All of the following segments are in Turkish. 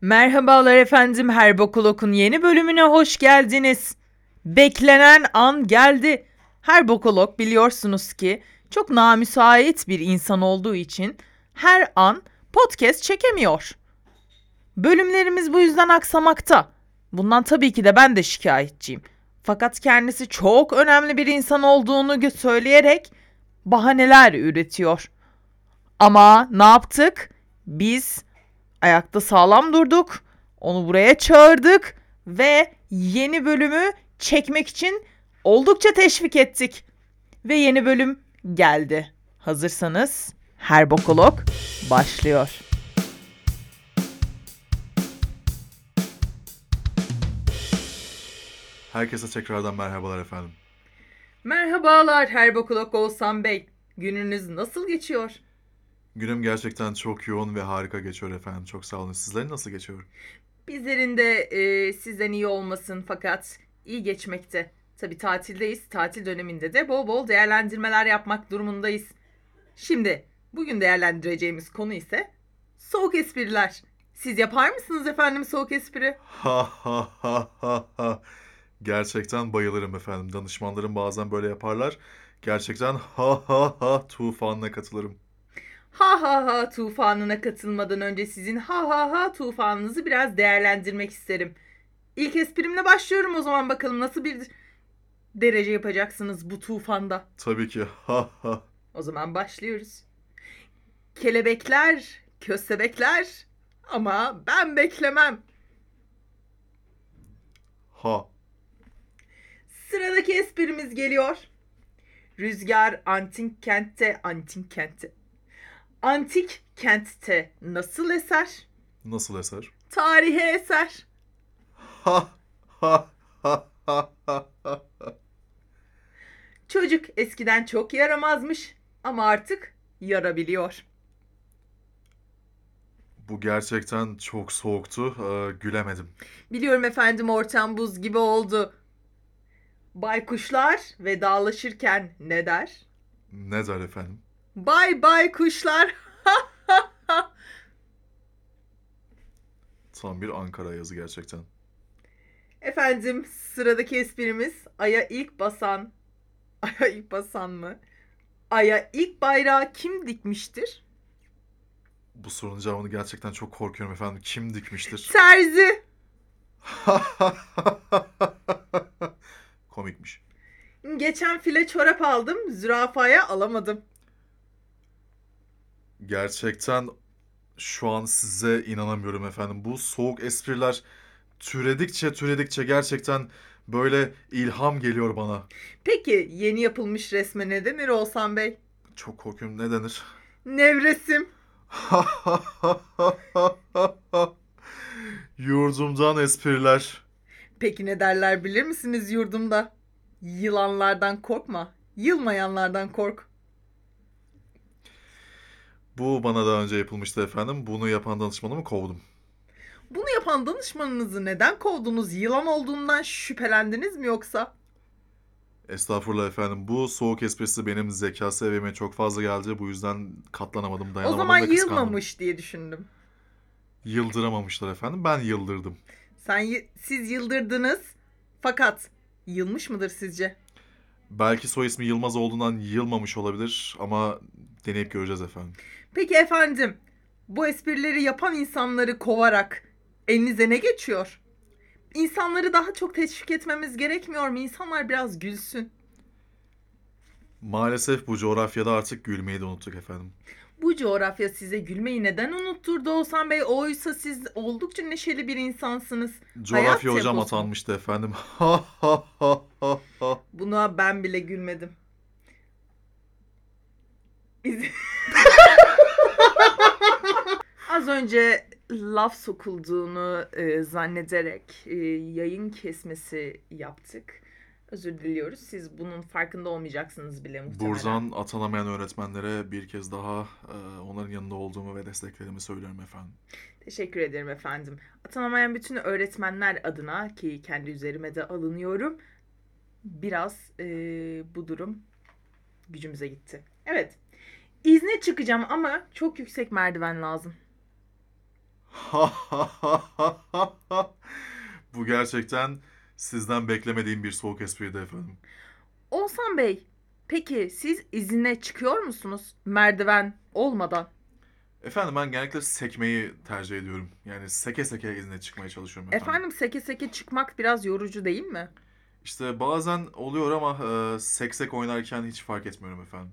Merhabalar efendim, Herbokulok'un yeni bölümüne hoş geldiniz. Beklenen an geldi. Herbokulok biliyorsunuz ki çok namüsait bir insan olduğu için her an podcast çekemiyor. Bölümlerimiz bu yüzden aksamakta. Bundan tabii ki de ben de şikayetçiyim. Fakat kendisi çok önemli bir insan olduğunu söyleyerek bahaneler üretiyor. Ama ne yaptık? Biz ayakta sağlam durduk. Onu buraya çağırdık ve yeni bölümü çekmek için oldukça teşvik ettik. Ve yeni bölüm geldi. Hazırsanız Herbokolog başlıyor. Herkese tekrardan merhabalar efendim. Merhabalar Herbokolog Oğuzhan Bey. Gününüz nasıl geçiyor? Günüm gerçekten çok yoğun ve harika geçiyor efendim. Çok sağ olun. Sizlerin nasıl geçiyor? Bizlerin de e, sizden iyi olmasın fakat iyi geçmekte. Tabii tatildeyiz. Tatil döneminde de bol bol değerlendirmeler yapmak durumundayız. Şimdi bugün değerlendireceğimiz konu ise soğuk espriler. Siz yapar mısınız efendim soğuk espri? Ha ha ha ha ha. Gerçekten bayılırım efendim. Danışmanlarım bazen böyle yaparlar. Gerçekten ha ha ha tufanına katılırım. Ha ha ha tufanına katılmadan önce sizin ha ha ha tufanınızı biraz değerlendirmek isterim. İlk esprimle başlıyorum o zaman bakalım nasıl bir derece yapacaksınız bu tufanda. Tabii ki ha ha. O zaman başlıyoruz. Kelebekler, köstebekler ama ben beklemem. Ha. Sıradaki esprimiz geliyor. Rüzgar antik kentte, antik kentte. Antik kentte nasıl eser? Nasıl eser? Tarihe eser. Ha ha ha ha ha ha. Çocuk eskiden çok yaramazmış ama artık yarabiliyor. Bu gerçekten çok soğuktu. Ee, gülemedim. Biliyorum efendim ortam buz gibi oldu. Baykuşlar vedalaşırken ne der? Ne der efendim? Bay bay kuşlar. Tam bir Ankara yazı gerçekten. Efendim sıradaki esprimiz Ay'a ilk basan. Ay'a ilk basan mı? Ay'a ilk bayrağı kim dikmiştir? Bu sorunun cevabını gerçekten çok korkuyorum efendim. Kim dikmiştir? Terzi. Komikmiş. Geçen file çorap aldım. Zürafaya alamadım. Gerçekten şu an size inanamıyorum efendim. Bu soğuk espriler türedikçe türedikçe gerçekten böyle ilham geliyor bana. Peki yeni yapılmış resme ne denir Oğuzhan Bey? Çok korkuyorum. Ne denir? Nevresim. Yurdumdan espriler. Peki ne derler bilir misiniz yurdumda? Yılanlardan korkma. Yılmayanlardan kork. Bu bana daha önce yapılmıştı efendim. Bunu yapan danışmanımı kovdum. Bunu yapan danışmanınızı neden kovdunuz? Yılan olduğundan şüphelendiniz mi yoksa? Estağfurullah efendim. Bu soğuk esprisi benim zeka seviyeme çok fazla geldi. Bu yüzden katlanamadım, O dayanamadım zaman ve kıskandım. yılmamış diye düşündüm. Yıldıramamışlar efendim. Ben yıldırdım. Sen siz yıldırdınız fakat yılmış mıdır sizce? Belki soy ismi Yılmaz olduğundan yılmamış olabilir ama deneyip göreceğiz efendim. Peki efendim bu esprileri yapan insanları kovarak elinize ne geçiyor? İnsanları daha çok teşvik etmemiz gerekmiyor mu? İnsanlar biraz gülsün. Maalesef bu coğrafyada artık gülmeyi de unuttuk efendim. Bu coğrafya size gülmeyi neden unutturdu Oğuzhan Bey? Oysa siz oldukça neşeli bir insansınız. Coğrafya hocam temposu. atanmıştı efendim. Buna ben bile gülmedim. Az önce laf sokulduğunu e, zannederek e, yayın kesmesi yaptık. Özür diliyoruz. Siz bunun farkında olmayacaksınız bile muhtemelen. Buradan atanamayan öğretmenlere bir kez daha e, onların yanında olduğumu ve desteklerimi söylüyorum efendim. Teşekkür ederim efendim. Atanamayan bütün öğretmenler adına ki kendi üzerime de alınıyorum. Biraz e, bu durum gücümüze gitti. Evet. İzne çıkacağım ama çok yüksek merdiven lazım. Bu gerçekten sizden beklemediğim bir soğuk espriydi efendim. Oğuzhan Bey, peki siz izine çıkıyor musunuz merdiven olmadan? Efendim ben genellikle sekmeyi tercih ediyorum. Yani seke seke izne çıkmaya çalışıyorum efendim. Efendim seke seke çıkmak biraz yorucu değil mi? İşte bazen oluyor ama e, seksek oynarken hiç fark etmiyorum efendim.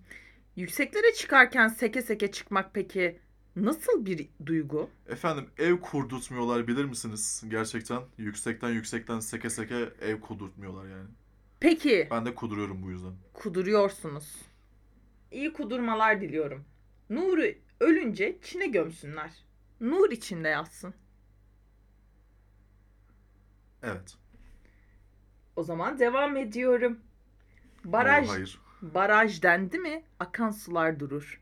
Yükseklere çıkarken seke seke çıkmak peki nasıl bir duygu? Efendim ev kurdurtmuyorlar bilir misiniz? Gerçekten yüksekten yüksekten seke seke ev kurdurtmuyorlar yani. Peki Ben de kuduruyorum bu yüzden. kuduruyorsunuz. İyi kudurmalar diliyorum. Nuri ölünce Çin'e gömsünler. Nur içinde yatsın. Evet. O zaman devam ediyorum. Baraj, Oo, hayır. Baraj dendi mi akan sular durur.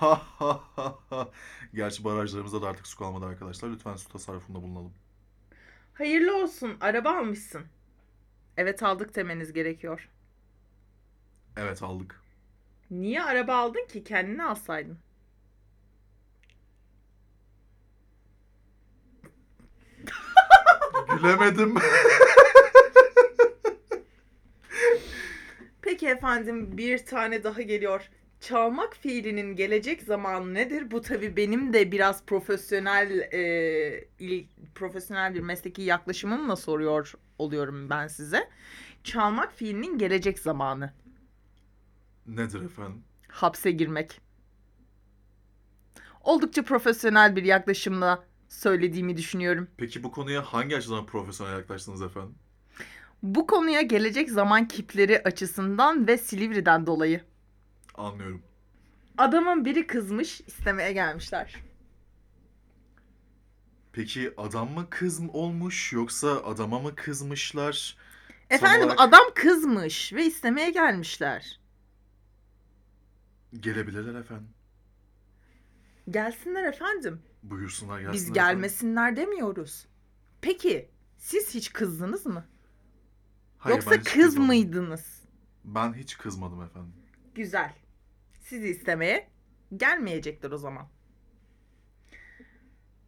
Gerçi barajlarımızda da artık su kalmadı arkadaşlar. Lütfen su tasarrufunda bulunalım. Hayırlı olsun araba almışsın. Evet aldık demeniz gerekiyor. Evet aldık. Niye araba aldın ki kendini alsaydın? Gülemedim. Peki efendim bir tane daha geliyor. Çalmak fiilinin gelecek zamanı nedir? Bu tabii benim de biraz profesyonel e, il- profesyonel bir mesleki yaklaşımımla soruyor oluyorum ben size. Çalmak fiilinin gelecek zamanı. Nedir efendim? Hapse girmek. Oldukça profesyonel bir yaklaşımla söylediğimi düşünüyorum. Peki bu konuya hangi açıdan profesyonel yaklaştınız efendim? Bu konuya gelecek zaman kipleri açısından ve Silivri'den dolayı. Anlıyorum. Adamın biri kızmış, istemeye gelmişler. Peki adam mı kız mı olmuş yoksa adama mı kızmışlar? Efendim olarak adam kızmış ve istemeye gelmişler. gelebilirler efendim. Gelsinler efendim. Buyursunlar gelsinler Biz efendim. gelmesinler demiyoruz. Peki siz hiç kızdınız mı? Hayır, Yoksa ben hiç kız kızmadım. mıydınız? Ben hiç kızmadım efendim. Güzel. Sizi istemeye gelmeyecekler o zaman.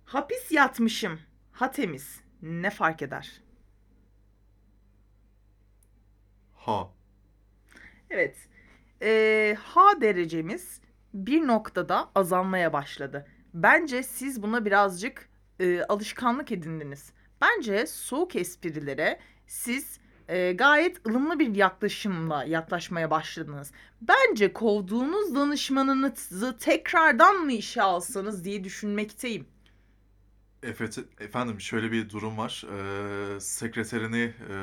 Hapis yatmışım. Ha temiz. Ne fark eder? Ha. Evet. Ee, H derecemiz bir noktada azalmaya başladı. Bence siz buna birazcık e, alışkanlık edindiniz. Bence soğuk esprilere siz e, gayet ılımlı bir yaklaşımla yaklaşmaya başladınız. Bence kovduğunuz danışmanınızı tekrardan mı işe alsanız diye düşünmekteyim. Evet, efendim şöyle bir durum var. Ee, sekreterini e,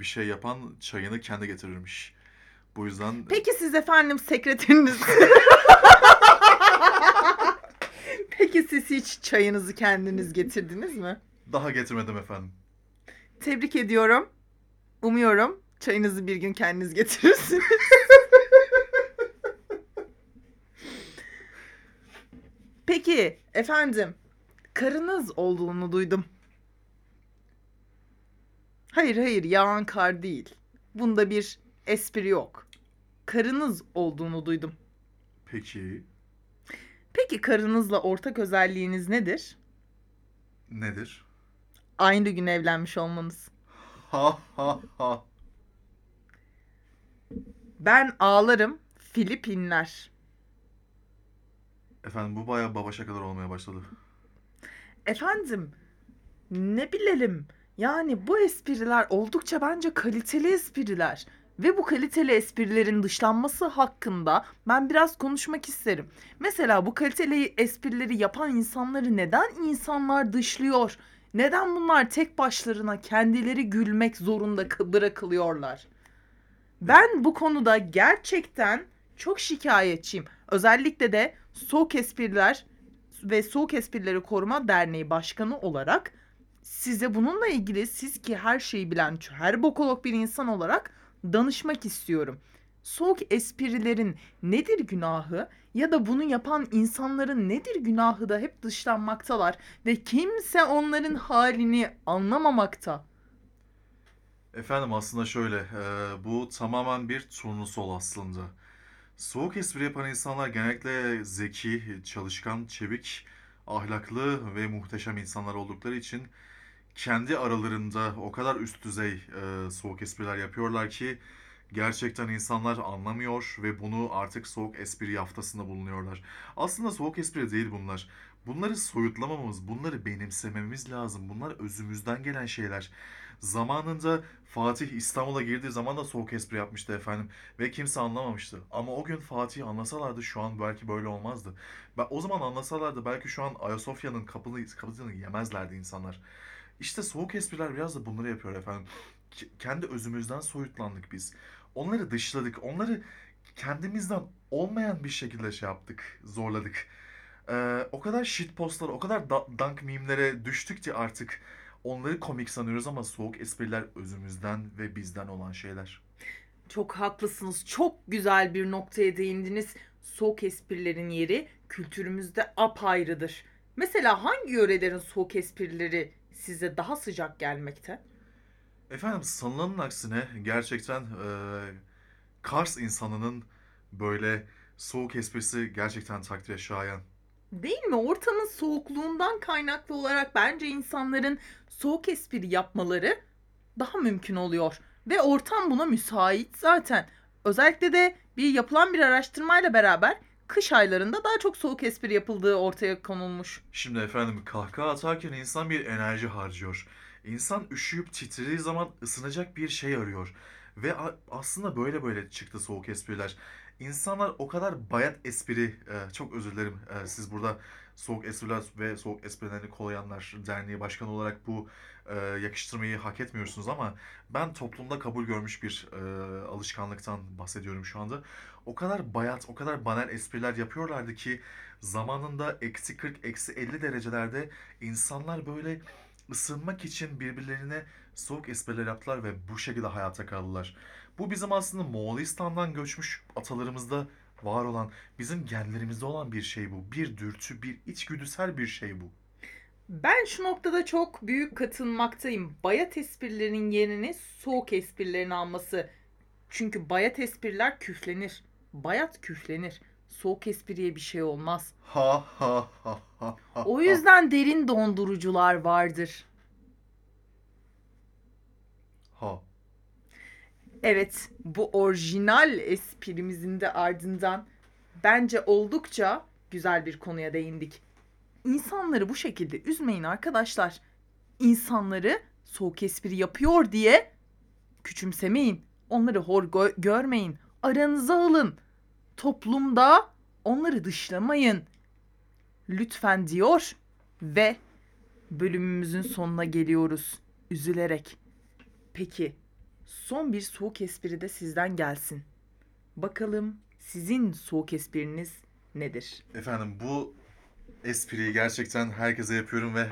bir şey yapan çayını kendi getirirmiş. Bu yüzden Peki siz efendim sekreteriniz... Peki siz hiç çayınızı kendiniz getirdiniz mi? daha getirmedim efendim. Tebrik ediyorum. Umuyorum çayınızı bir gün kendiniz getirirsiniz. Peki efendim karınız olduğunu duydum. Hayır hayır yağan kar değil. Bunda bir espri yok. Karınız olduğunu duydum. Peki Peki karınızla ortak özelliğiniz nedir? nedir? Aynı gün evlenmiş olmanız. Ha ha ha. Ben ağlarım, Filipinler. Efendim bu bayağı baba şakalar olmaya başladı. Efendim, ne bilelim. Yani bu espriler oldukça bence kaliteli espriler. Ve bu kaliteli esprilerin dışlanması hakkında ben biraz konuşmak isterim. Mesela bu kaliteli esprileri yapan insanları neden insanlar dışlıyor? Neden bunlar tek başlarına kendileri gülmek zorunda kı- bırakılıyorlar? Ben bu konuda gerçekten çok şikayetçiyim. Özellikle de soğuk espriler ve Soğuk Esprileri Koruma Derneği Başkanı olarak size bununla ilgili siz ki her şeyi bilen her bokolog bir insan olarak danışmak istiyorum. Soğuk esprilerin nedir günahı ya da bunu yapan insanların nedir günahı da hep dışlanmaktalar ve kimse onların halini anlamamakta. Efendim aslında şöyle, e, bu tamamen bir turnusol aslında. Soğuk espri yapan insanlar genellikle zeki, çalışkan, çevik, ahlaklı ve muhteşem insanlar oldukları için kendi aralarında o kadar üst düzey e, soğuk espriler yapıyorlar ki gerçekten insanlar anlamıyor ve bunu artık soğuk espri yaftasında bulunuyorlar. Aslında soğuk espri değil bunlar. Bunları soyutlamamamız, bunları benimsememiz lazım. Bunlar özümüzden gelen şeyler. Zamanında Fatih İstanbul'a girdiği zaman da soğuk espri yapmıştı efendim ve kimse anlamamıştı. Ama o gün Fatih'i anlasalardı şu an belki böyle olmazdı. Ben o zaman anlasalardı belki şu an Ayasofya'nın kapını, kapısını yemezlerdi insanlar. İşte soğuk espriler biraz da bunları yapıyor efendim. Kendi özümüzden soyutlandık biz. Onları dışladık. Onları kendimizden olmayan bir şekilde şey yaptık, zorladık. Ee, o kadar shitpostlar, o kadar da- dank mimlere düştük ki artık onları komik sanıyoruz ama soğuk espriler özümüzden ve bizden olan şeyler. Çok haklısınız. Çok güzel bir noktaya değindiniz. Soğuk esprilerin yeri kültürümüzde apayrıdır. Mesela hangi yörelerin soğuk esprileri size daha sıcak gelmekte? Efendim sanılanın aksine gerçekten eee, Kars insanının böyle soğuk esprisi gerçekten takdire şayan. Değil mi? Ortamın soğukluğundan kaynaklı olarak bence insanların soğuk espri yapmaları daha mümkün oluyor. Ve ortam buna müsait zaten. Özellikle de bir yapılan bir araştırmayla beraber kış aylarında daha çok soğuk espri yapıldığı ortaya konulmuş. Şimdi efendim kahkaha atarken insan bir enerji harcıyor. İnsan üşüyüp titrediği zaman ısınacak bir şey arıyor. Ve aslında böyle böyle çıktı soğuk espriler. İnsanlar o kadar bayat espri, e, çok özür dilerim e, siz burada Soğuk Espriler ve Soğuk Esprilerini Kollayanlar Derneği Başkanı olarak bu e, yakıştırmayı hak etmiyorsunuz ama ben toplumda kabul görmüş bir alışkanlıktan bahsediyorum şu anda. O kadar bayat, o kadar banal espriler yapıyorlardı ki zamanında eksi 40, eksi 50 derecelerde insanlar böyle ısınmak için birbirlerine soğuk espriler yaptılar ve bu şekilde hayata kaldılar. Bu bizim aslında Moğolistan'dan göçmüş atalarımızda var olan, bizim genlerimizde olan bir şey bu. Bir dürtü, bir içgüdüsel bir şey bu. Ben şu noktada çok büyük katılmaktayım. Bayat esprilerin yerini soğuk esprilerin alması. Çünkü bayat espriler küflenir. Bayat küflenir. Soğuk espriye bir şey olmaz. Ha ha ha ha ha. O yüzden derin dondurucular vardır. Ha. Evet, bu orijinal esprimizin de ardından bence oldukça güzel bir konuya değindik. İnsanları bu şekilde üzmeyin arkadaşlar. İnsanları soğuk espri yapıyor diye küçümsemeyin. Onları hor gö- görmeyin. Aranıza alın. Toplumda onları dışlamayın. Lütfen diyor ve bölümümüzün sonuna geliyoruz üzülerek. Peki son bir soğuk espri de sizden gelsin. Bakalım sizin soğuk espriniz nedir? Efendim bu espriyi gerçekten herkese yapıyorum ve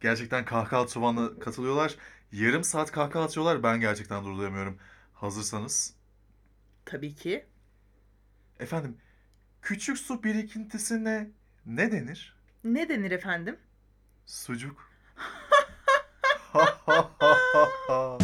gerçekten kahkaha tuvanla katılıyorlar. Yarım saat kahkaha atıyorlar ben gerçekten durduramıyorum. Hazırsanız. Tabii ki Efendim küçük su birikintisine ne denir? ne denir efendim? Sucuk. Ha ha ha ha ha.